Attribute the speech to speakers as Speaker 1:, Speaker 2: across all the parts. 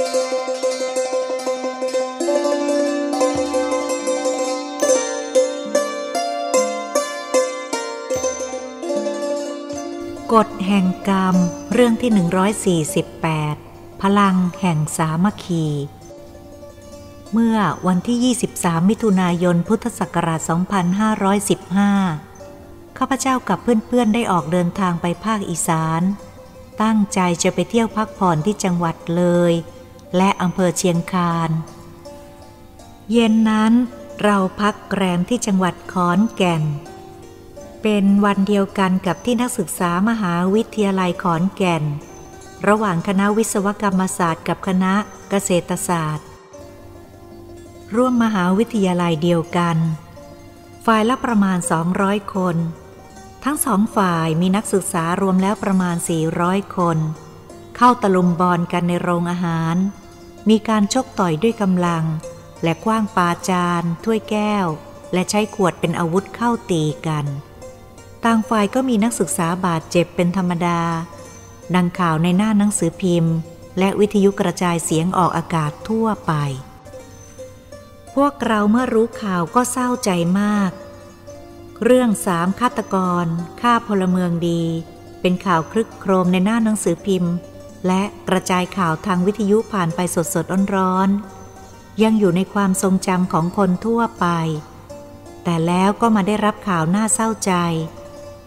Speaker 1: กฎแห่งกรรม เรื่องที่ 148 พลังแห่งสามัคคี เมื่อวันที่ 23 มิถุนายน พุทธศักราช 2515 ข้าพเจ้ากับเพื่อนๆ ได้ออกเดินทางไปภาคอีสาน ตั้งใจจะไปเที่ยวพักผ่อนที่จังหวัดเลย และอำเภอเชียงคาน เย็นนั้นเราพักแรมที่จังหวัดขอนแก่น เป็นวันเดียวกันกับที่นักศึกษามหาวิทยาลัยขอนแก่น ระหว่างคณะวิศวกรรมศาสตร์กับคณะเกษตรศาสตร์ ร่วมมหาวิทยาลัยเดียวกัน ฝ่ายละประมาณ 200 คน ทั้งสองฝ่ายมีนักศึกษารวมแล้วประมาณ 400 คน เข้าตะลุมบอลกันในโรงอาหาร มีการชกต่อยด้วยกำลัง และกว้างปาจานถ้วยแก้ว และใช้ขวดเป็นอาวุธเข้าตีกัน ต่างฝ่ายก็มีนักศึกษาบาดเจ็บเป็นธรรมดา ดังข่าวในหน้าหนังสือพิมพ์ และวิทยุกระจายเสียงออกอากาศทั่วไป พวกเราเมื่อรู้ข่าวก็เศร้าใจมาก เรื่องสามฆาตกรฆ่าพลเมืองดี เป็นข่าวคลึกโครมในหน้าหนังสือพิมพ์ และกระจายข่าวทางวิทยุผ่านไปสดสดร้อนๆยังอยู่ในความทรงจำของคนทั่วไป แต่แล้วก็มาได้รับข่าวน่าเศร้าใจ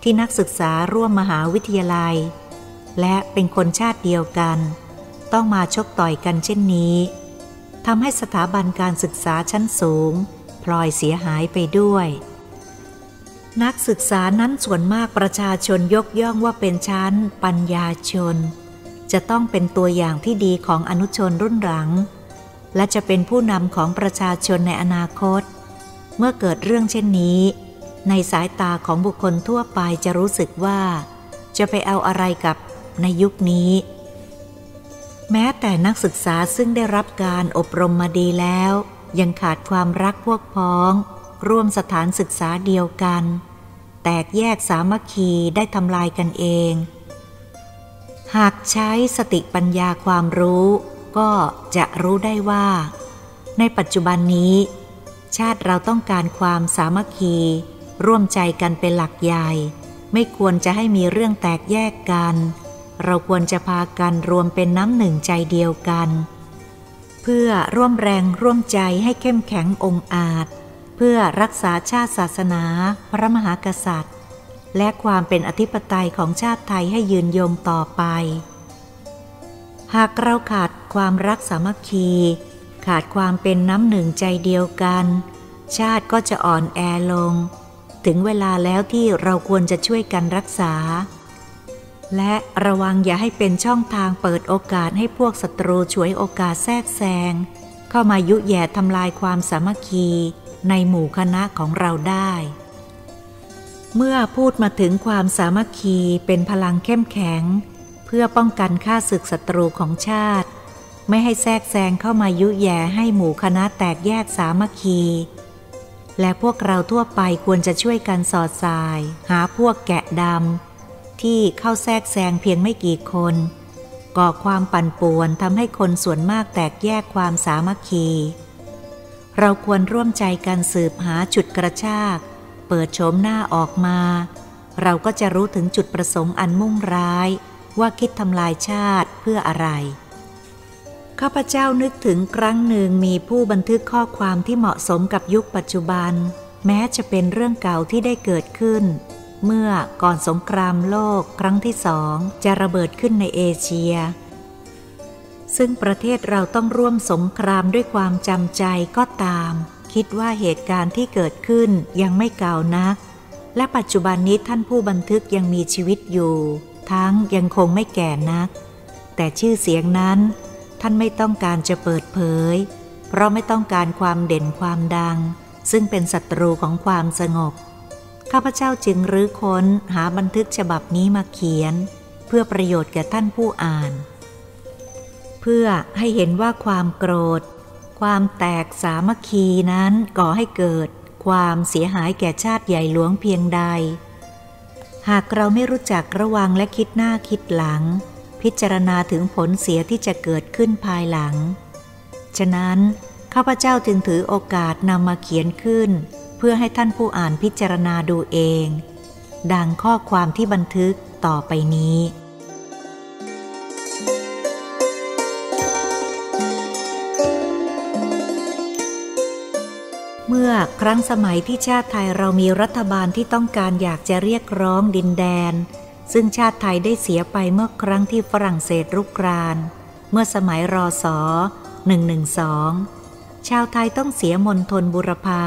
Speaker 1: ที่นักศึกษาร่วมมหาวิทยาลัย และเป็นคนชาติเดียวกัน ต้องมาชกต่อยกันเช่นนี้ทำให้สถาบันการศึกษาชั้นสูง พลอยเสียหายไปด้วย นักศึกษานั้นส่วนมากประชาชนยกย่องว่าเป็นชั้น ปัญญาชน จะต้องเป็นตัวอย่างที่ดีของอนุชนรุ่นหลัง และจะเป็นผู้นำของประชาชนในอนาคต เมื่อเกิดเรื่องเช่นนี้ ในสายตาของบุคคลทั่วไปจะรู้สึกว่า จะไปเอาอะไรกับในยุคนี้ แม้แต่นักศึกษาซึ่งได้รับการอบรมมาดีแล้ว ยังขาดความรักพวกพ้อง ร่วมสถานศึกษาเดียวกัน แตกแยกสามัคคีได้ทำลายกันเอง หากใช้สติปัญญาความรู้ ก็จะรู้ได้ว่า ในปัจจุบันนี้ ชาติเราต้องการความสามัคคี ร่วมใจกันเป็นหลักใหญ่ ไม่ควรจะให้มีเรื่องแตกแยกกัน เราควรจะพากันรวมเป็นน้ำหนึ่งใจเดียวกัน เพื่อร่วมแรงร่วมใจให้เข้มแข็งองอาจ เพื่อรักษาชาติศาสนา พระมหากษัตริย์ และความเป็นอธิปไตยของชาติไทยให้ยืนยงต่อไป หากเราขาดความรักสามัคคี ขาดความเป็นน้ำหนึ่งใจเดียวกัน ชาติก็จะอ่อนแอลง ถึงเวลาแล้วที่เราควรจะช่วยกันรักษา และระวังอย่าให้เป็นช่องทางเปิดโอกาสให้พวกศัตรูช่วยโอกาสแทรกแซงเข้ามายุแย่ทำลายความสามัคคีในหมู่คณะของเราได้ เมื่อพูดมาถึงความสามัคคีเป็นพลังเข้มแข็ง เพื่อป้องกันค่าศึกศัตรูของชาติ ไม่ให้แทรกแซงเข้ามายุแย่ให้หมู่คณะแตกแยกสามัคคี และพวกเราทั่วไปควรจะช่วยกันสอดสาย หาพวกแกะดำที่เข้าแทรกแซงเพียงไม่กี่คน ก่อความปั่นป่วนทำให้คนส่วนมากแตกแยกความสามัคคี เราควรร่วมใจกันสืบหาจุดกระชาก ปิดโฉมหน้าออกมา เราก็จะรู้ถึงจุดประสงค์อันมุ่งร้าย ว่าคิดทำลายชาติเพื่ออะไร ข้าพเจ้านึกถึงครั้งหนึ่งมีผู้บันทึกข้อความที่เหมาะสมกับยุคปัจจุบัน แม้จะเป็นเรื่องเก่าที่ได้เกิดขึ้น เมื่อก่อนสงครามโลกครั้งที่สองจะระเบิดขึ้นในเอเชียซึ่งประเทศเราต้องร่วมสงครามด้วยความจำใจก็ตาม คิดว่าเหตุการณ์ที่เกิดขึ้นยังไม่เก่านัก และปัจจุบันนี้ท่านผู้บันทึกยังมีชีวิตอยู่ ทั้งยังคงไม่แก่นัก แต่ชื่อเสียงนั้น ท่านไม่ต้องการจะเปิดเผย เพราะไม่ต้องการความเด่นความดัง ซึ่งเป็นศัตรูของความสงบ ข้าพเจ้าจึงรื้อค้นหาบันทึกฉบับนี้มาเขียน เพื่อประโยชน์แก่ท่านผู้อ่าน เพื่อให้เห็นว่าความโกรธ ความแตกสามัคคีนั้นก่อให้เกิดความเสียหายแก่ชาติใหญ่หลวงเพียงใด หากเราไม่รู้จักระวังและคิดหน้าคิดหลัง พิจารณาถึงผลเสียที่จะเกิดขึ้นภายหลัง ฉะนั้นข้าพเจ้าจึงถือโอกาสนำมาเขียนขึ้น เพื่อให้ท่านผู้อ่านพิจารณาดูเอง ดังข้อความที่บันทึกต่อไปนี้ มื่อครั้งสมัยที่ชาติไทยเรามีรัฐบาลที่ต้องการอยากจะเรียกร้องดินแดน ซึ่งชาติไทยได้เสียไปเมื่อครั้งที่ฝรั่งเศสรุกราน เมื่อสมัยรอสอ112 ชาวไทยต้องเสียมนทนบุรพา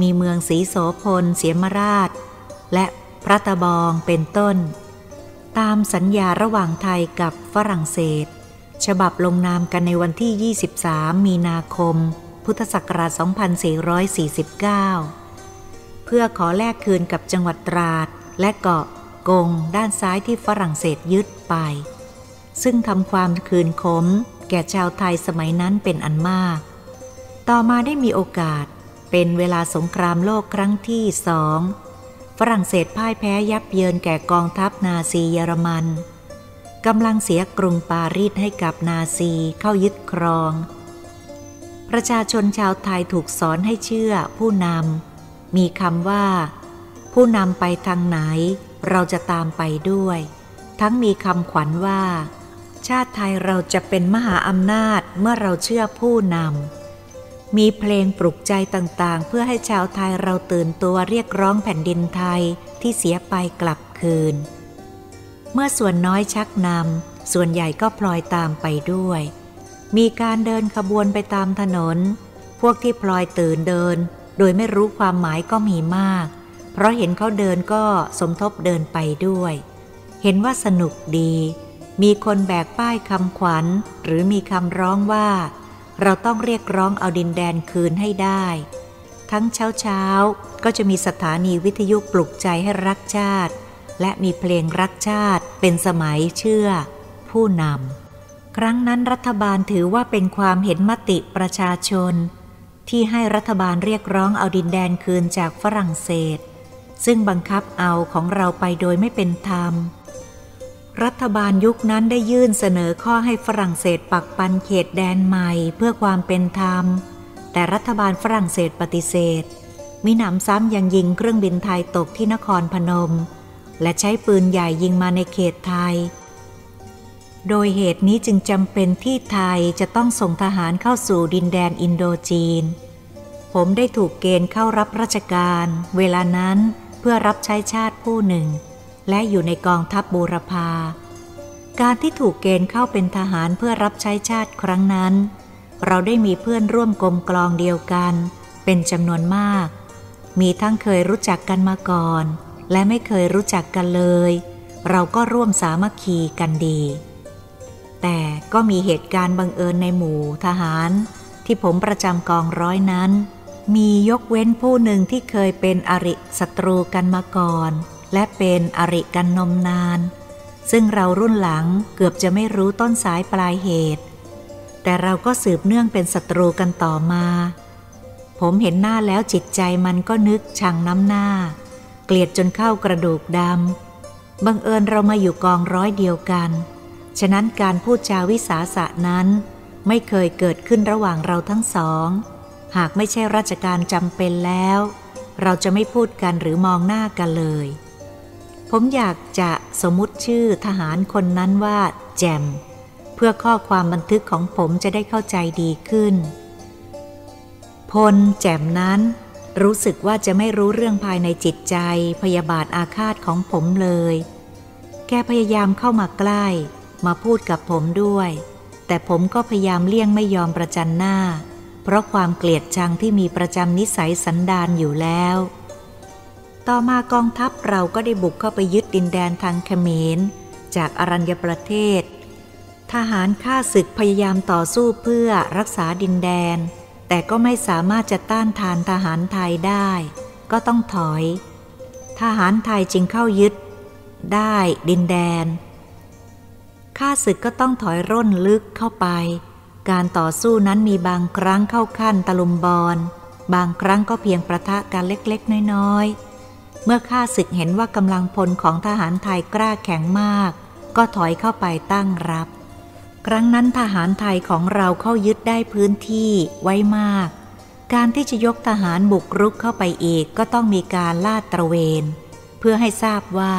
Speaker 1: มีเมืองศรีโสพล เสียมราช และพระตะบองเป็นต้น ตามสัญญาระหว่างไทยกับฝรั่งเศส ฉบับลงนามกันในวันที่ 23 มีนาคม พุทธศักราช 2449 เพื่อขอแลกคืนกับจังหวัดตราดและเกาะกงด้านซ้ายที่ฝรั่งเศสยึดไป ซึ่งทำความคืนคมแก่ชาวไทยสมัยนั้นเป็นอันมาก ต่อมาได้มีโอกาสเป็นเวลาสงครามโลกครั้งที่สองฝรั่งเศสพ่ายแพ้ยับเยินแก่กองทัพนาซีเยอรมันกำลังเสียกรุงปารีสให้กับนาซีเข้ายึดครอง ประชาชนชาวไทยถูกสอนให้เชื่อผู้นำ มีคำว่า ผู้นำไปทางไหน เราจะตามไปด้วย ทั้งมีคำขวัญว่า ชาติไทยเราจะเป็นมหาอำนาจเมื่อเราเชื่อผู้นำ มีเพลงปลุกใจต่างๆ เพื่อให้ชาวไทยเราตื่นตัวเรียกร้องแผ่นดินไทยที่เสียไปกลับคืน เมื่อส่วนน้อยชักนำส่วนใหญ่ก็พลอยตามไปด้วย มีการเดินขบวนไปตามถนน พวกที่พลอยตื่นเดิน โดยไม่รู้ความหมายก็มีมาก เพราะเห็นเขาเดินก็สมทบเดินไปด้วย เห็นว่าสนุกดี มีคนแบกป้ายคำขวัญ หรือมีคำร้องว่า เราต้องเรียกร้องเอาดินแดนคืนให้ได้ ทั้งเช้าเช้าก็จะมีสถานีวิทยุปลุกใจให้รักชาติ และมีเพลงรักชาติเป็นสมัยเชื่อ ผู้นำ ครั้งนั้นรัฐบาลถือว่าเป็นความเห็นมติประชาชน ที่ให้รัฐบาลเรียกร้องเอาดินแดนคืนจากฝรั่งเศส ซึ่งบังคับเอาของเราไปโดยไม่เป็นธรรม รัฐบาลยุคนั้นได้ยื่นเสนอข้อให้ฝรั่งเศสปักปันเขตแดนใหม่เพื่อความเป็นธรรม แต่รัฐบาลฝรั่งเศสปฏิเสธ มิหนำซ้ำยังยิงเครื่องบินไทยตกที่นครพนม และใช้ปืนใหญ่ยิงมาในเขตไทย โดยเหตุนี้จึงจำเป็นที่ไทยจะต้องส่งทหารเข้าสู่ดินแดนอินโดจีน ผมได้ถูกเกณฑ์เข้ารับราชการ เวลานั้นเพื่อรับใช้ชาติผู้หนึ่ง และอยู่ในกองทัพบูรพา การที่ถูกเกณฑ์เข้าเป็นทหารเพื่อรับใช้ชาติครั้งนั้น เราได้มีเพื่อนร่วมกลมกลองเดียวกัน เป็นจำนวนมาก มีทั้งเคยรู้จักกันมาก่อน และไม่เคยรู้จักกันเลย เราก็ร่วมสามัคคีกันดี แต่ก็มีเหตุการณ์บังเอิญในหมู่ทหาร ที่ผมประจำกองร้อยนั้น มียกเว้นผู้หนึ่งที่เคยเป็นอริศัตรูกันมาก่อน และเป็นอริกันนมนาน ซึ่งเรารุ่นหลังเกือบจะไม่รู้ต้นสายปลายเหตุ แต่เราก็สืบเนื่องเป็นศัตรูกันต่อมา ผมเห็นหน้าแล้วจิตใจมันก็นึกชังน้ำหน้า เกลียดจนเข้ากระดูกดำบังเอิญเรามาอยู่กองร้อยเดียวกัน ฉะนั้นการพูดจาวิสาสะนั้น ไม่เคยเกิดขึ้นระหว่างเราทั้งสอง หากไม่ใช่ราชการจำเป็นแล้ว เราจะไม่พูดกันหรือมองหน้ากันเลย ผมอยากจะสมมติชื่อทหารคนนั้นว่า แจม เพื่อข้อความบันทึกของผมจะได้เข้าใจดีขึ้น พลแจมนั้น รู้สึกว่าจะไม่รู้เรื่องภายในจิตใจพยาบาทอาฆาตของผมเลย แกพยายามเข้ามาใกล้ มาพูดกับผมด้วย แต่ผมก็พยายามเลี่ยงไม่ยอมประจันหน้า เพราะความเกลียดชังที่มีประจำนิสัยสันดานอยู่แล้ว ต่อมากองทัพเราก็ได้บุกเข้าไปยึดดินแดนทางเขมร จากอรัญญประเทศ ทหารข้าศึกพยายามต่อสู้เพื่อรักษาดินแดน แต่ก็ไม่สามารถจะต้านทานทหารไทยได้ ก็ต้องถอย ทหารไทยจึงเข้ายึดได้ดินแดน ข้าศึกก็ต้องถอยร่นลึกเข้าไป การต่อสู้นั้นมีบางครั้งเข้าขั้นตะลุมบอล บางครั้งก็เพียงประทะกันเล็กๆ น้อยๆ เมื่อข้าศึกเห็นว่ากำลังพลของทหารไทยกล้าแข็งมาก ก็ถอยเข้าไปตั้งรับ ครั้งนั้นทหารไทยของเราเข้ายึดได้พื้นที่ไว้มาก การที่จะยกทหารบุกรุกเข้าไปอีกก็ต้องมีการลาดตระเวน เพื่อให้ทราบว่า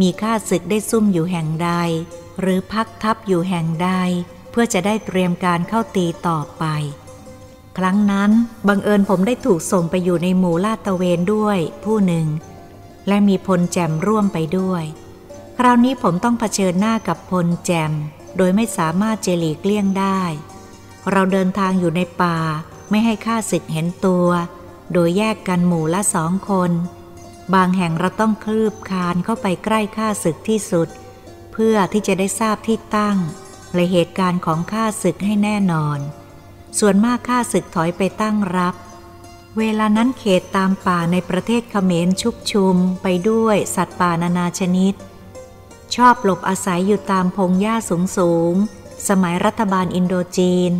Speaker 1: มีข้าศึกได้ซุ่มอยู่แห่งใด หรือพักทัพอยู่แห่งใด เพื่อจะได้เตรียมการเข้าตีต่อไป ครั้งนั้นบังเอิญผมได้ถูกส่งไปอยู่ในหมู่ลาดตะเวนด้วยผู้หนึ่ง และมีพลแจมร่วมไปด้วย คราวนี้ผมต้องเผชิญหน้ากับพลแจม โดยไม่สามารถเจลีกเลี่ยงได้ เราเดินทางอยู่ในป่าไม่ให้ข้าศึกเห็นตัว โดยแยกกันหมู่ละสองคน บางแห่งเราต้องคลืบคานเข้าไปใกล้ข้าศึกที่สุด เพื่อที่จะได้ทราบที่ตั้ง และเหตุการณ์ของข้าศึกให้แน่นอน ส่วนมากข้าศึกถอยไปตั้งรับ เวลานั้นเขตตามป่าในประเทศเขมรชุกชุมไปด้วยสัตว์ป่านานาชนิด ชอบหลบอาศัยอยู่ตามพงหญ้าสูงสูง สมัยรัฐบาลอินโดจีน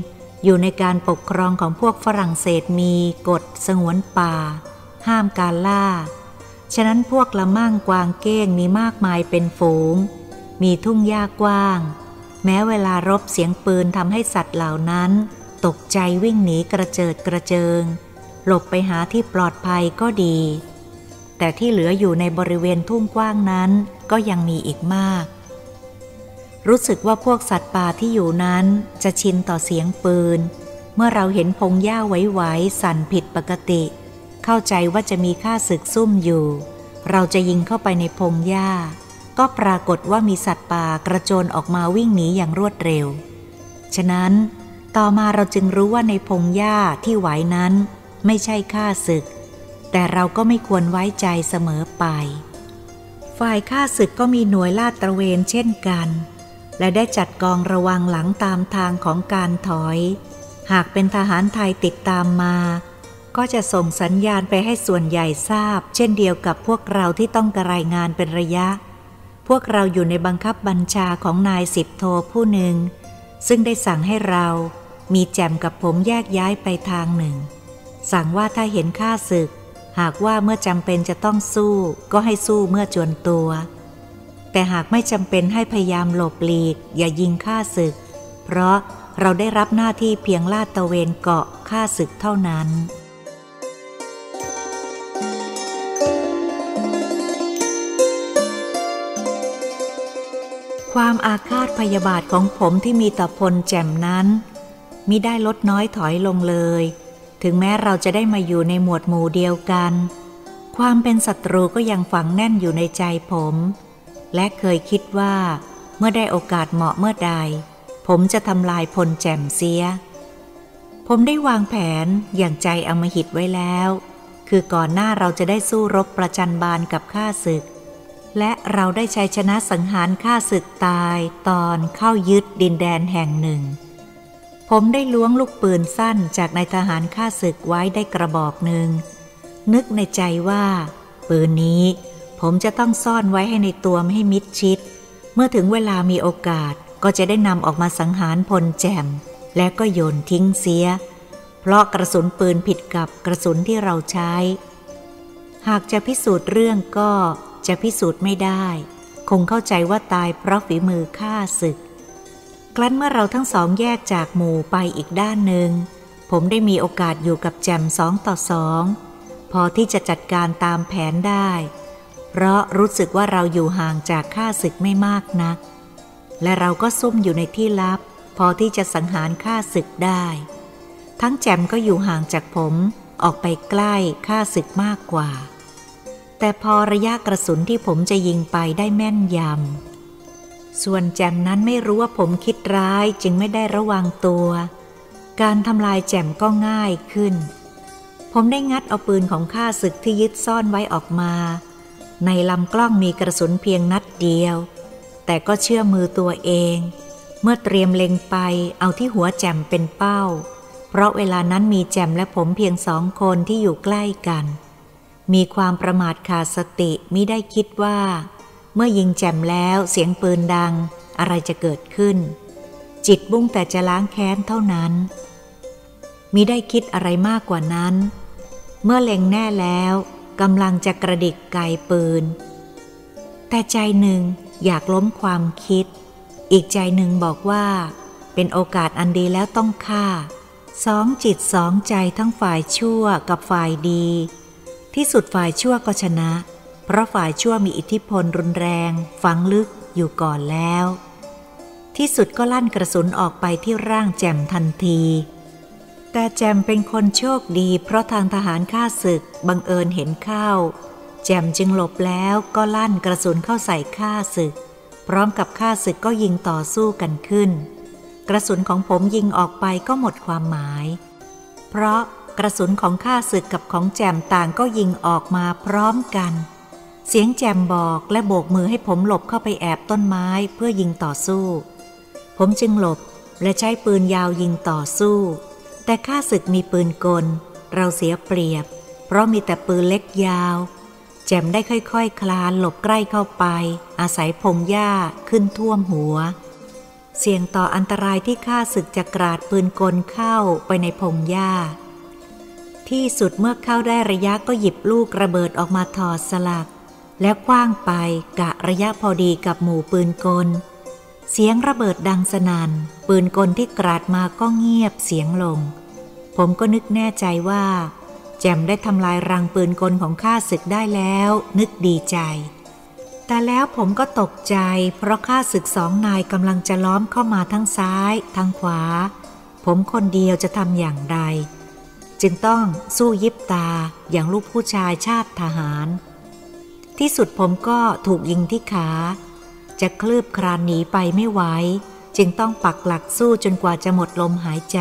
Speaker 1: อยู่ในการปกครองของพวกฝรั่งเศสมีกฎสงวนป่า ห้ามการล่า ฉะนั้นพวกละมั่งกวางเก้งมีมากมายเป็นฝูง มีทุ่งหญ้ากว้าง แม้เวลารบเสียงปืนทำให้สัตว์เหล่านั้น ตกใจวิ่งหนีกระเจิดกระเจิง หลบไปหาที่ปลอดภัยก็ดี แต่ที่เหลืออยู่ในบริเวณทุ่งกว้างนั้นก็ยังมีอีกมาก รู้สึกว่าพวกสัตว์ป่าที่อยู่นั้นจะชินต่อเสียงปืน เมื่อเราเห็นพงหญ้าไหวๆสั่นผิดปกติ เข้าใจว่าจะมีข้าศึกซุ่มอยู่ เราจะยิงเข้าไปในพงหญ้า ก็ปรากฏว่ามีสัตว์ป่ากระโจนออกมาวิ่งหนีอย่างรวดเร็ว ฉะนั้นต่อมาเราจึงรู้ว่าในพงหญ้าที่ไหวนั้นไม่ใช่ข้าศึก แต่เราก็ไม่ควรไว้ใจเสมอไป ฝ่ายข้าศึกก็มีหน่วยลาดตระเวนเช่นกัน และได้จัดกองระวังหลังตามทางของการถอย หากเป็นทหารไทยติดตามมา ก็จะส่งสัญญาณไปให้ส่วนใหญ่ทราบ เช่นเดียวกับพวกเราที่ต้องกระรายงานเป็นระยะ พวกเราอยู่ในบังคับบัญชาของนายสิบโทผู้หนึ่ง ซึ่งได้สั่งให้เรามีแจมกับผมแยกย้ายไปทางหนึ่ง สั่งว่าถ้าเห็นข้าศึก หากว่าเมื่อจำเป็นจะต้องสู้ก็ให้สู้เมื่อจวนตัว แต่หากไม่จำเป็นให้พยายามหลบหลีก อย่ายิงข้าศึก เพราะเราได้รับหน้าที่เพียงลาดตะเวนเกาะข้าศึกเท่านั้น ความอาฆาตพยาบาทของผมที่มีต่อพลแจ่มนั้นมิได้ลดน้อยถอยลงเลย ถึงแม้เราจะได้มาอยู่ในหมวดหมู่เดียวกัน ความเป็นศัตรูก็ยังฝังแน่นอยู่ในใจผม และเคยคิดว่าเมื่อได้โอกาสเหมาะเมื่อใด ผมจะทำลายพลแจ่มเสีย ผมได้วางแผนอย่างใจอมหิตไว้แล้ว คือก่อนหน้าเราจะได้สู้รบประจันบานกับข้าศึก และเราได้ชัยชนะสังหารฆ่าศึกตายตอนเข้ายึดดินแดนแห่งหนึ่ง ผมได้ล้วงลูกปืนสั้นจากนายทหารฆ่าศึกไว้ได้กระบอกหนึ่ง นึกในใจว่า ปืนนี้ผมจะต้องซ่อนไว้ให้ในตัวไม่ให้มิดชิด เมื่อถึงเวลามีโอกาสก็จะได้นำออกมาสังหารพลแจม และก็โยนทิ้งเสีย เพราะกระสุนปืนผิดกับกระสุนที่เราใช้ หากจะพิสูจน์เรื่องก็ จะพิสูจน์ไม่ได้ คงเข้าใจว่าตายเพราะฝีมือฆ่าศึก ครั้นเมื่อเราทั้งสองแยกจากหมู่ไปอีกด้านหนึ่ง ผมได้มีโอกาสอยู่กับแจมสองต่อสองพอที่จะจัดการตามแผนได้ เพราะรู้สึกว่าเราอยู่ห่างจากข้าศึกไม่มากนัก และเราก็ซุ่มอยู่ในที่ลับ พอที่จะสังหารข้าศึกได้ ทั้งแจมก็อยู่ห่างจากผมออกไปใกล้ข้าศึกมากกว่า แต่พอระยะกระสุนที่ผมจะยิงไปได้แม่นยำ ส่วนแจมนั้นไม่รู้ว่าผมคิดร้ายจึงไม่ได้ระวังตัว การทำลายแจมก็ง่ายขึ้น ผมได้งัดเอาปืนของข้าศึกที่ยึดซ่อนไว้ออกมา ในลำกล้องมีกระสุนเพียงนัดเดียว แต่ก็เชื่อมือตัวเอง เมื่อเตรียมเล็งไปเอาที่หัวแจมเป็นเป้า เพราะเวลานั้นมีแจมและผมเพียงสองคนที่อยู่ใกล้กัน มีความประมาทขาดสติมิได้คิดว่า เมื่อยิงแจมแล้วเสียงปืนดังอะไรจะเกิดขึ้น จิตบุ้งแต่จะล้างแค้นเท่านั้นมิได้คิดอะไรมากกว่านั้น เมื่อเล็งแน่แล้วกำลังจะกระดิกไกปืน แต่ใจหนึ่งอยากล้มความคิด อีกใจหนึ่งบอกว่า เป็นโอกาสอันดีแล้วต้องฆ่า สองจิตสองใจทั้งฝ่ายชั่วกับฝ่ายดี ที่สุดฝ่ายชั่วก็ชนะ เพราะฝ่ายชั่วมีอิทธิพลรุนแรง ฝังลึกอยู่ก่อนแล้ว ที่สุดก็ลั่นกระสุนออกไปที่ร่างแจมทันที แต่แจมเป็นคนโชคดี เพราะทางทหารฆ่าศึกบังเอิญเห็นเข้า แจมจึงหลบแล้วก็ลั่นกระสุนเข้าใส่ฆ่าศึก พร้อมกับฆ่าศึกก็ยิงต่อสู้กันขึ้น กระสุนของผมยิงออกไปก็หมดความหมาย เพราะ กระสุนของข้าศึกกับของแจมต่างก็ยิงออกมาพร้อมกัน เสียงแจมบอกและโบกมือให้ผมหลบเข้าไปแอบต้นไม้เพื่อยิงต่อสู้ ผมจึงหลบและใช้ปืนยาวยิงต่อสู้ แต่ข้าศึกมีปืนกล เราเสียเปรียบ เพราะมีแต่ปืนเล็กยาว แจมได้ค่อยๆคคลานหลบใกล้เข้าไป อาศัยพงหญ้าขึ้นท่วมหัว เสี่ยงต่ออันตรายที่ข้าศึกจะกราดปืนกลเข้าไปในพงหญ้า ที่สุดเมื่อเข้าได้ระยะก็หยิบลูกระเบิดออกมาถอดสลัก แล้วคว้างไปกะระยะพอดีกับหมู่ปืนกล เสียงระเบิดดังสนัน่นปืนกลที่กราดมาก็เงียบเสียงลง ผมก็นึกแน่ใจว่า แจมได้ทำลายรังปืนกลของข้าศึกได้แล้ว นึกดีใจ แต่แล้วผมก็ตกใจ เพราะข้าศึกสองนายกำลังจะล้อมเข้ามาทั้งซ้ายทั้งขวา ผมคนเดียวจะทำอย่างไร จึงต้องสู้ยิบตาอย่างลูกผู้ชายชาติทหาร ที่สุดผมก็ถูกยิงที่ขา จะคลืบครานหนีไปไม่ไหวจึงต้องปักหลักสู้จนกว่าจะหมดลมหายใจ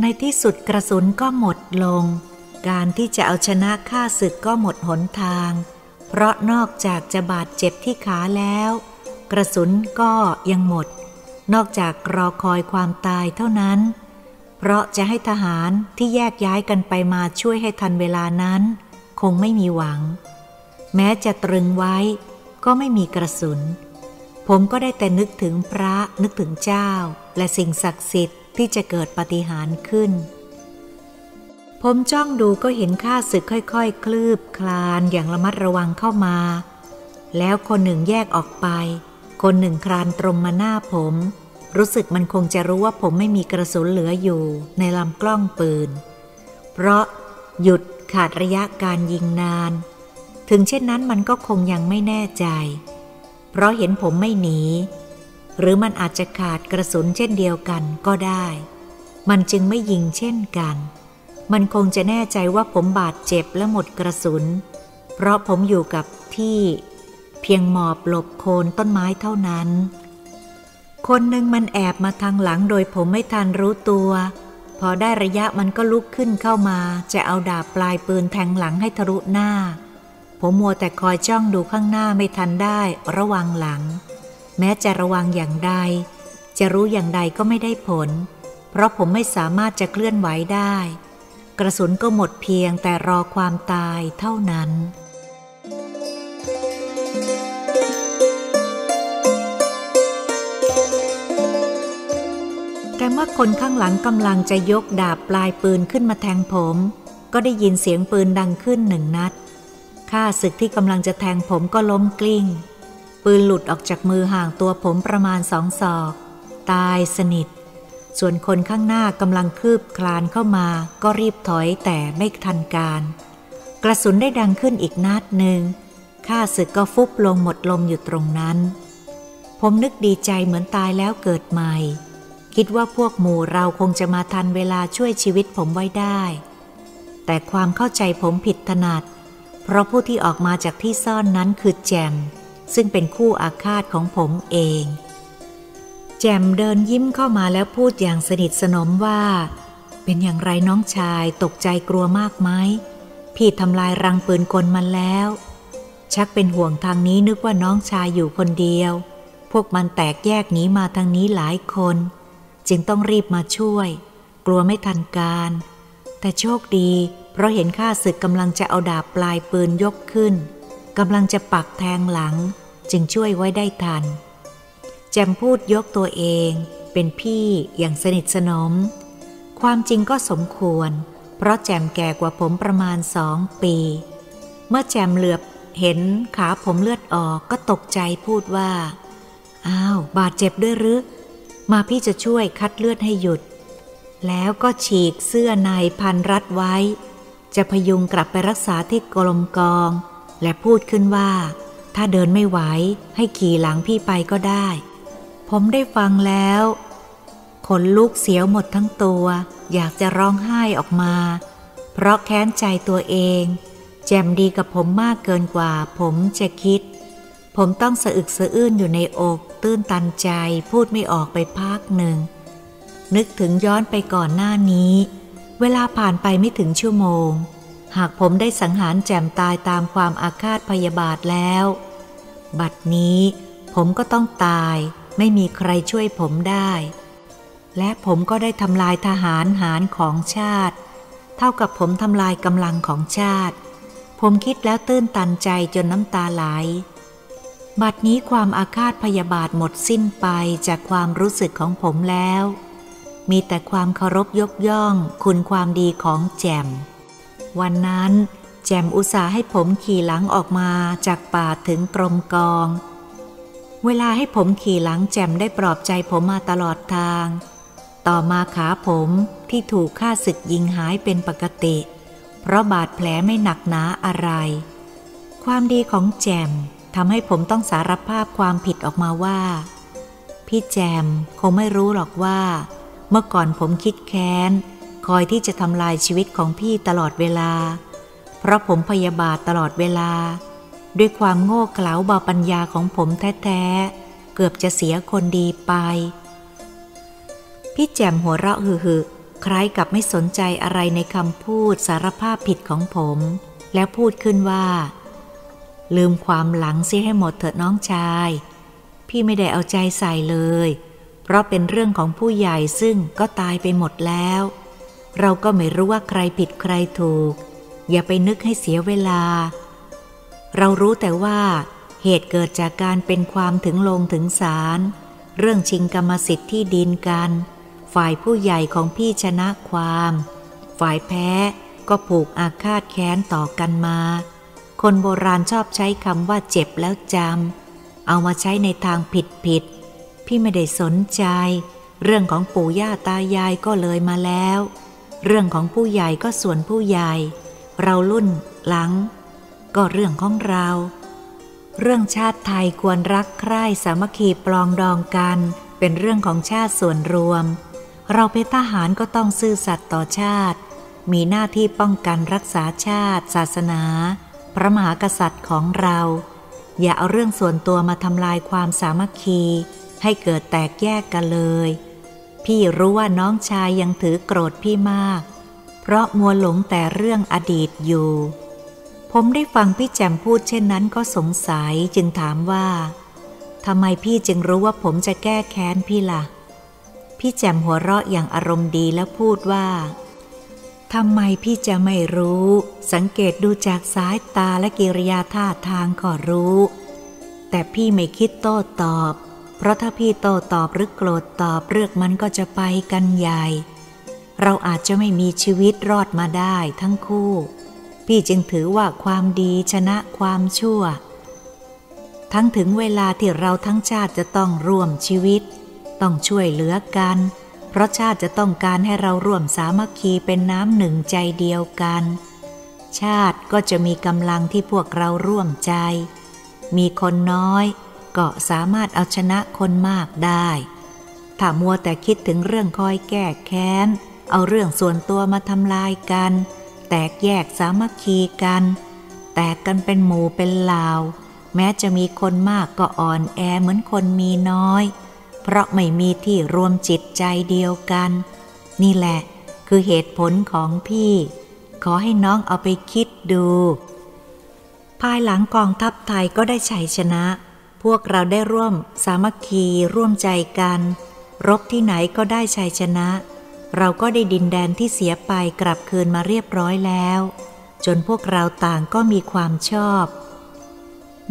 Speaker 1: ในที่สุดกระสุนก็หมดลง การที่จะเอาชนะข้าศึกก็หมดหนทาง เพราะนอกจากจะบาดเจ็บที่ขาแล้ว กระสุนก็ยังหมด นอกจากรอคอยความตายเท่านั้น เพราะจะให้ทหารที่แยกย้ายกันไปมาช่วยให้ทันเวลานั้น คงไม่มีหวัง แม้จะตรึงไว้ก็ไม่มีกระสุน ผมก็ได้แต่นึกถึงพระนึกถึงเจ้า และสิ่งศักดิ์สิทธิ์ที่จะเกิดปฏิหารขึ้น ผมจ้องดูก็เห็นข้าศึกค่อยๆคลืบคลานอย่างระมัดระวังเข้ามา แล้วคนหนึ่งแยกออกไป คนหนึ่งคลานตรงมาหน้าผม รู้สึกมันคงจะรู้ว่าผมไม่มีกระสุนเหลืออยู่ในลำกล้องปืน เพราะหยุดขาดระยะการยิงนาน ถึงเช่นนั้นมันก็คงยังไม่แน่ใจ เพราะเห็นผมไม่หนี หรือมันอาจจะขาดกระสุนเช่นเดียวกันก็ได้ มันจึงไม่ยิงเช่นกัน มันคงจะแน่ใจว่าผมบาดเจ็บและหมดกระสุน เพราะผมอยู่กับที่ เพียงหมอบหลบโคนต้นไม้เท่านั้น คนหนึ่งมันแอบมาทางหลังโดยผมไม่ทันรู้ตัว พอได้ระยะมันก็ลุกขึ้นเข้ามา จะเอาดาบปลายปืนแทงหลังให้ทะลุหน้า ผมมัวแต่คอยจ้องดูข้างหน้าไม่ทันได้ระวังหลัง แม้จะระวังอย่างใด จะรู้อย่างใดก็ไม่ได้ผล เพราะผมไม่สามารถจะเคลื่อนไหวได้ กระสุนก็หมดเพียงแต่รอความตายเท่านั้น แต่เมื่อคนข้างหลังกำลังจะยกดาบปลายปืนขึ้นมาแทงผม ก็ได้ยินเสียงปืนดังขึ้นหนึ่งนัดข้าศึกที่กำลังจะแทงผมก็ล้มกลิ้ง ปืนหลุดออกจากมือห่างตัวผมประมาณสองศอก ตายสนิท ส่วนคนข้างหน้ากำลังคืบคลานเข้ามา ก็รีบถอยแต่ไม่ทันการ กระสุนได้ดังขึ้นอีกนัดหนึ่งข้าศึกก็ฟุบลงหมดลมอยู่ตรงนั้น ผมนึกดีใจเหมือนตายแล้วเกิดใหม่ คิดว่าพวกหมู่เราคงจะมาทันเวลาช่วยชีวิตผมไว้ได้ แต่ความเข้าใจผมผิดถนัด เพราะผู้ที่ออกมาจากที่ซ่อนนั้นคือแจม ซึ่งเป็นคู่อาฆาตของผมเอง แจมเดินยิ้มเข้ามาแล้วพูดอย่างสนิทสนมว่า เป็นอย่างไรน้องชายตกใจกลัวมากไหมพี่ทำลายรังปืนกลมันแล้ว ชักเป็นห่วงทางนี้นึกว่าน้องชายอยู่คนเดียว พวกมันแตกแยกหนีมาทางนี้หลายคน จึงต้องรีบมาช่วย กลัวไม่ทันการ แต่โชคดี เพราะเห็นข้าศึกกำลังจะเอาดาบปลายปืนยกขึ้นกำลังจะปักแทงหลัง จึงช่วยไว้ได้ทัน แจมพูดยกตัวเอง เป็นพี่อย่างสนิทสนม ความจริงก็สมควร เพราะแจมแก่กว่าผมประมาณสองปี เมื่อแจมเหลือบเห็นขาผมเลือดออกก็ตกใจพูดว่า อ้าว บาดเจ็บด้วยหรือ มาพี่จะช่วยคัดเลือดให้หยุด แล้วก็ฉีกเสื้อในพันรัดไว้ จะพยุงกลับไปรักษาที่กรมกอง และพูดขึ้นว่า ถ้าเดินไม่ไหวให้ขี่หลังพี่ไปก็ได้ ผมได้ฟังแล้วขนลุกเสียวหมดทั้งตัว อยากจะร้องไห้ออกมา เพราะแค้นใจตัวเอง แจมดีกับผมมากเกินกว่า ผมจะคิด ผมต้องสะอึกสะอื้นอยู่ในอก ตื้นตันใจพูดไม่ออกไปพักหนึ่ง นึกถึงย้อนไปก่อนหน้านี้ เวลาผ่านไปไม่ถึงชั่วโมง หากผมได้สังหารแจ่มตายตามความอาฆาตพยาบาทแล้ว บัดนี้ผมก็ต้องตายไม่มีใครช่วยผมได้ และผมก็ได้ทำลายทหารหารของชาติ เท่ากับผมทำลายกำลังของชาติ ผมคิดแล้วตื้นตันใจจนน้ำตาไหล บัดนี้ความอาฆาตพยาบาทหมดสิ้นไปจากความรู้สึกของผมแล้ว มีแต่ความเคารพยกย่องคุณความดีของแจม วันนั้น แจมอุตส่าห์ให้ผมขี่หลังออกมาจากป่าถึงกรมกอง เวลาให้ผมขี่หลังแจมได้ปลอบใจผมมาตลอดทาง ต่อมาขาผมที่ถูกฆ่าศึกยิงหายเป็นปกติ เพราะบาดแผลไม่หนักหนาอะไร ความดีของแจม ทำให้ผมต้องสารภาพความผิดออกมาว่า พี่แจมคงไม่รู้หรอกว่า เมื่อก่อนผมคิดแค้น คอยที่จะทำลายชีวิตของพี่ตลอดเวลา เพราะผมพยาบาทตลอดเวลา ด้วยความโง่เขลาเบาปัญญาของผมแท้ๆ เกือบจะเสียคนดีไป พี่แจมหัวเราะหือๆคล้ายกับไม่สนใจอะไรในคำพูดสารภาพผิดของผม แล้วพูดขึ้นว่า ลืมความหลังเสียให้หมดเถิดน้องชาย พี่ไม่ได้เอาใจใส่เลย เพราะเป็นเรื่องของผู้ใหญ่ซึ่งก็ตายไปหมดแล้ว เราก็ไม่รู้ว่าใครผิดใครถูก อย่าไปนึกให้เสียเวลา เรารู้แต่ว่าเหตุเกิดจากการเป็นความถึงลงถึงศาลเรื่องชิงกรรมสิทธิ์ที่ดินกัน ฝ่ายผู้ใหญ่ของพี่ชนะความ ฝ่ายแพ้ก็ผูกอาฆาตแค้นต่อกันมา คนโบราณชอบใช้คำว่าเจ็บแล้วจำเอามาใช้ในทางผิดผิด พี่ไม่ได้สนใจ เรื่องของปู่ย่าตายายก็เลยมาแล้ว เรื่องของผู้ใหญ่ก็ส่วนผู้ใหญ่ เรารุ่นหลัง ก็เรื่องของเรา เรื่องชาติไทยควรรักใคร่สามัคคีปลองดองกัน เป็นเรื่องของชาติส่วนรวม เราเป็นทหารก็ต้องซื่อสัตย์ต่อชาติ มีหน้าที่ป้องกันรักษาชาติ ศาสนา ระมหากษัตริย์ของเรา อย่าเอาเรื่องส่วนตัวมาทำลายความสามัคคี ให้เกิดแตกแยกกันเลย พี่รู้ว่าน้องชายยังถือโกรธพี่มาก เพราะมัวหลงแต่เรื่องอดีตอยู่ ผมได้ฟังพี่แจมพูดเช่นนั้นก็สงสัยจึงถามว่าทำไมพี่จึงรู้ว่าผมจะแก้แค้นพี่ละ่ะ พี่แจมหัวเราะอย่างอารมณ์ดีแล้วพูดว่า ทำไมพี่จะไม่รู้ สังเกตดูจากสายตาและกิริยาท่าทางก็รู้ แต่พี่ไม่คิดโต้ตอบ เพราะถ้าพี่โต้ตอบหรือโกรธตอบเรื่องมันก็จะไปกันใหญ่ เราอาจจะไม่มีชีวิตรอดมาได้ทั้งคู่ พี่จึงถือว่าความดีชนะความชั่ว ทั้งถึงเวลาที่เราทั้งชาติจะต้องร่วมชีวิต ต้องช่วยเหลือกัน เพราะชาติจะต้องการให้เราร่วมสามัคคีเป็นน้ำหนึ่งใจเดียวกัน ชาติก็จะมีกำลังที่พวกเราร่วมใจ มีคนน้อยก็สามารถเอาชนะคนมากได้ ถ้ามัวแต่คิดถึงเรื่องคอยแก้แค้น เอาเรื่องส่วนตัวมาทำลายกัน แตกแยกสามัคคีกัน แตกกันเป็นหมู่เป็นลาวแม้จะมีคนมากก็อ่อนแอเหมือนคนมีน้อย เพราะไม่มีที่รวมจิตใจเดียวกัน นี่แหละคือเหตุผลของพี่ ขอให้น้องเอาไปคิดดู ภายหลังกองทัพไทยก็ได้ชัยชนะ พวกเราได้ร่วมสามัคคีร่วมใจกัน รบที่ไหนก็ได้ชัยชนะ เราก็ได้ดินแดนที่เสียไปกลับคืนมาเรียบร้อยแล้ว จนพวกเราต่างก็มีความชอบ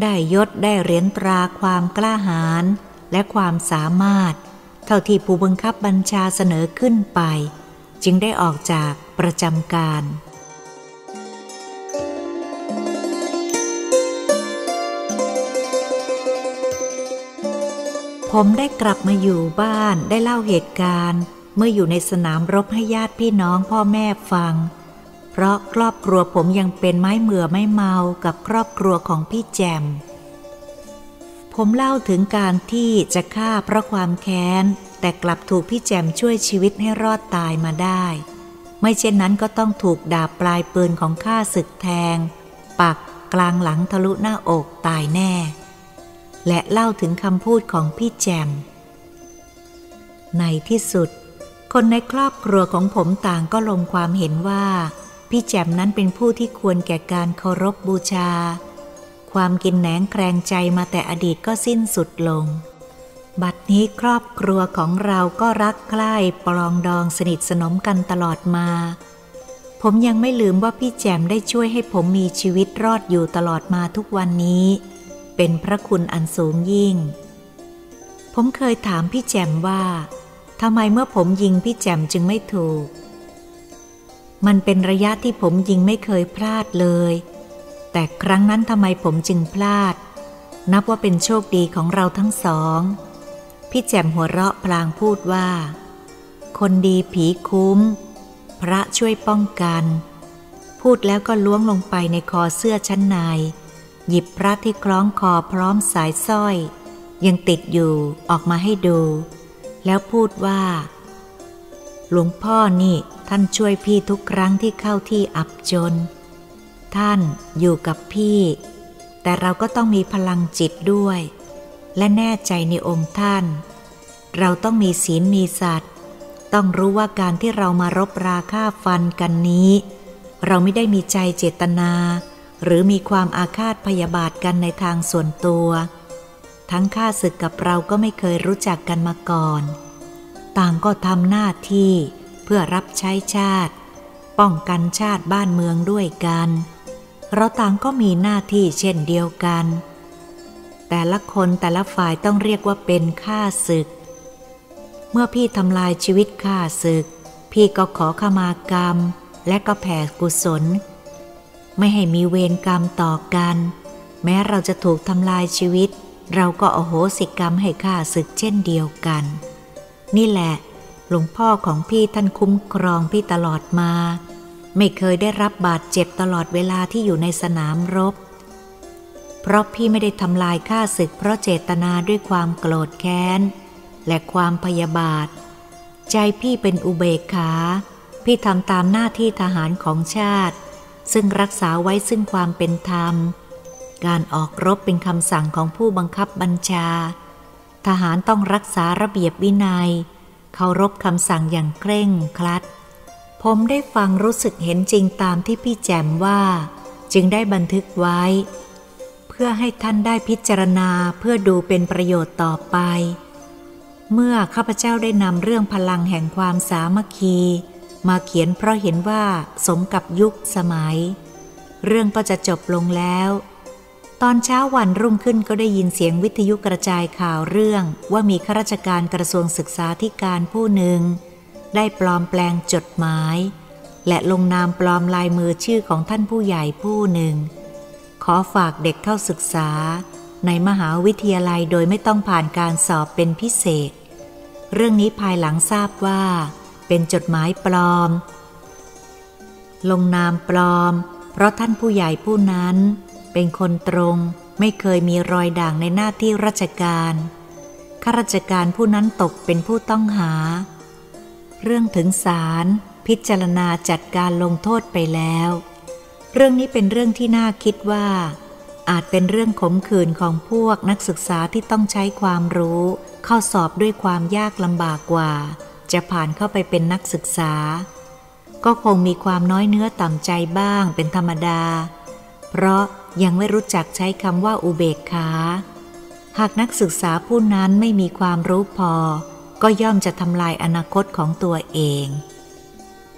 Speaker 1: ได้ยศได้เหรียญตราความกล้าหาญ และความสามารถ เท่าที่ผู้บังคับบัญชาเสนอขึ้นไป จึงได้ออกจากประจำการผมได้กลับมาอยู่บ้านได้เล่าเหตุการณ์ เมื่ออยู่ในสนามรบให้ญาติพี่น้องพ่อแม่ฟัง เพราะครอบครัวผมยังเป็นไม้เมือไม่เมากับครอบครัวของพี่แจม ผมเล่าถึงการที่จะฆ่าเพราะความแค้น แต่กลับถูกพี่แจมช่วยชีวิตให้รอดตายมาได้ ไม่เช่นนั้นก็ต้องถูกดาบปลายปืนของข้าศึกแทง ปักกลางหลังทะลุหน้าอกตายแน่ และเล่าถึงคำพูดของพี่แจม ในที่สุด คนในครอบครัวของผมต่างก็ลงความเห็นว่า พี่แจมนั้นเป็นผู้ที่ควรแก่การเคารพบบูชา ความกินแหนงแครงใจมาแต่อดีตก็สิ้นสุดลง บัดนี้ครอบครัวของเราก็รักใคร่ปลองดองสนิทสนมกันตลอดมา ผมยังไม่ลืมว่าพี่แจมได้ช่วยให้ผมมีชีวิตรอดอยู่ตลอดมาทุกวันนี้ เป็นพระคุณอันสูงยิ่ง ผมเคยถามพี่แจมว่าทำไมเมื่อผมยิงพี่แจมจึงไม่ถูก มันเป็นระยะที่ผมยิงไม่เคยพลาดเลย แต่ครั้งนั้นทำไมผมจึงพลาด นับว่าเป็นโชคดีของเราทั้งสอง พี่แจมหัวเราะพลางพูดว่า คนดีผีคุ้ม พระช่วยป้องกัน พูดแล้วก็ล้วงลงไปในคอเสื้อชั้นใน หยิบพระที่คล้องคอพร้อมสายสร้อย ยังติดอยู่ออกมาให้ดู แล้วพูดว่า หลวงพ่อนี่ท่านช่วยพี่ทุกครั้งที่เข้าที่อับจน ท่านอยู่กับพี่ แต่เราก็ต้องมีพลังจิตด้วย และแน่ใจในองค์ท่าน เราต้องมีศีลมีสัตว์ ต้องรู้ว่าการที่เรามารบราฆ่าฟันกันนี้ เราไม่ได้มีใจเจตนา หรือมีความอาฆาตพยาบาทกันในทางส่วนตัว ทั้งข้าศึกกับเราก็ไม่เคยรู้จักกันมาก่อน ต่างก็ทำหน้าที่เพื่อรับใช้ชาติ ป้องกันชาติบ้านเมืองด้วยกัน เราต่างก็มีหน้าที่เช่นเดียวกัน แต่ละคนแต่ละฝ่ายต้องเรียกว่าเป็นข้าศึก เมื่อพี่ทำลายชีวิตข้าศึก พี่ก็ขอขมากรรม และก็แผ่กุศล ไม่ให้มีเวรกรรมต่อกัน แม้เราจะถูกทำลายชีวิต เราก็อโหสิกรรมให้ข้าศึกเช่นเดียวกัน นี่แหละ หลวงพ่อของพี่ท่านคุ้มครองพี่ตลอดมา ไม่เคยได้รับบาดเจ็บตลอดเวลาที่อยู่ในสนามรบ เพราะพี่ไม่ได้ทำลายข้าศึกเพราะเจตนาด้วยความโกรธแค้น และความพยาบาท ใจพี่เป็นอุเบกขา พี่ทำตามหน้าที่ทหารของชาติ ซึ่งรักษาไว้ซึ่งความเป็นธรรม การออกรบเป็นคำสั่งของผู้บังคับบัญชา ทหารต้องรักษาระเบียบวินัย เคารพคำสั่งอย่างเคร่งครัด ผมได้ฟังรู้สึกเห็นจริงตามที่พี่แจมว่า จึงได้บันทึกไว้ เพื่อให้ท่านได้พิจารณาเพื่อดูเป็นประโยชน์ต่อไป เมื่อข้าพเจ้าได้นำเรื่องพลังแห่งความสามัคคี มาเขียนเพราะเห็นว่าสมกับยุคสมัย เรื่องก็จะจบลงแล้ว ตอนเช้าวันรุ่งขึ้นก็ได้ยินเสียงวิทยุกระจายข่าวเรื่องว่ามีข้าราชการกระทรวงศึกษาธิการผู้หนึ่ง ได้ปลอมแปลงจดหมาย และลงนามปลอมลายมือชื่อของท่านผู้ใหญ่ผู้หนึ่ง ขอฝากเด็กเข้าศึกษา ในมหาวิทยาลัยโดยไม่ต้องผ่านการสอบเป็นพิเศษ เรื่องนี้ภายหลังทราบว่า เป็นจดหมายปลอม ลงนามปลอม เพราะท่านผู้ใหญ่ผู้นั้น เป็นคนตรงไม่เคยมีรอยด่างในหน้าที่ราชการข้าราชการผู้นั้นตกเป็นผู้ต้องหา เรื่องถึงศาลพิจารณาจัดการลงโทษไปแล้ว เรื่องนี้เป็นเรื่องที่น่าคิดว่า อาจเป็นเรื่องขมขื่นของพวกนักศึกษาที่ต้องใช้ความรู้ เข้าสอบด้วยความยากลำบากกว่า จะผ่านเข้าไปเป็นนักศึกษา ก็คงมีความน้อยเนื้อต่ำใจบ้างเป็นธรรมดา เพราะยังไม่รู้จักใช้คำว่าอุเบกขา หากนักศึกษาผู้นั้นไม่มีความรู้พอ ก็ย่อมจะทำลายอนาคตของตัวเอง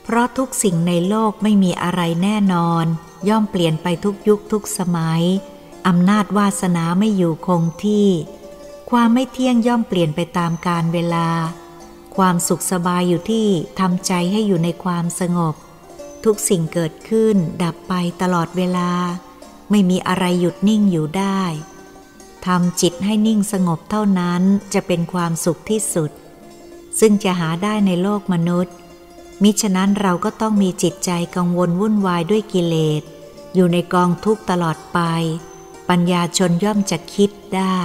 Speaker 1: เพราะทุกสิ่งในโลกไม่มีอะไรแน่นอน ย่อมเปลี่ยนไปทุกยุคทุกสมัยอำนาจวาสนาไม่อยู่คงที่ ความไม่เที่ยงย่อมเปลี่ยนไปตามกาลเวลา ความสุขสบายอยู่ที่ทำใจให้อยู่ในความสงบ ทุกสิ่งเกิดขึ้น ดับไปตลอดเวลา ไม่มีอะไรหยุดนิ่งอยู่ได้ทำจิตให้นิ่งสงบเท่านั้นจะเป็นความสุขที่สุด ซึ่งจะหาได้ในโลกมนุษย์ มิฉะนั้นเราก็ต้องมีจิตใจกังวลวุ่นวายด้วยกิเลส อยู่ในกองทุกข์ตลอดไป ปัญญาชนย่อมจะคิดได้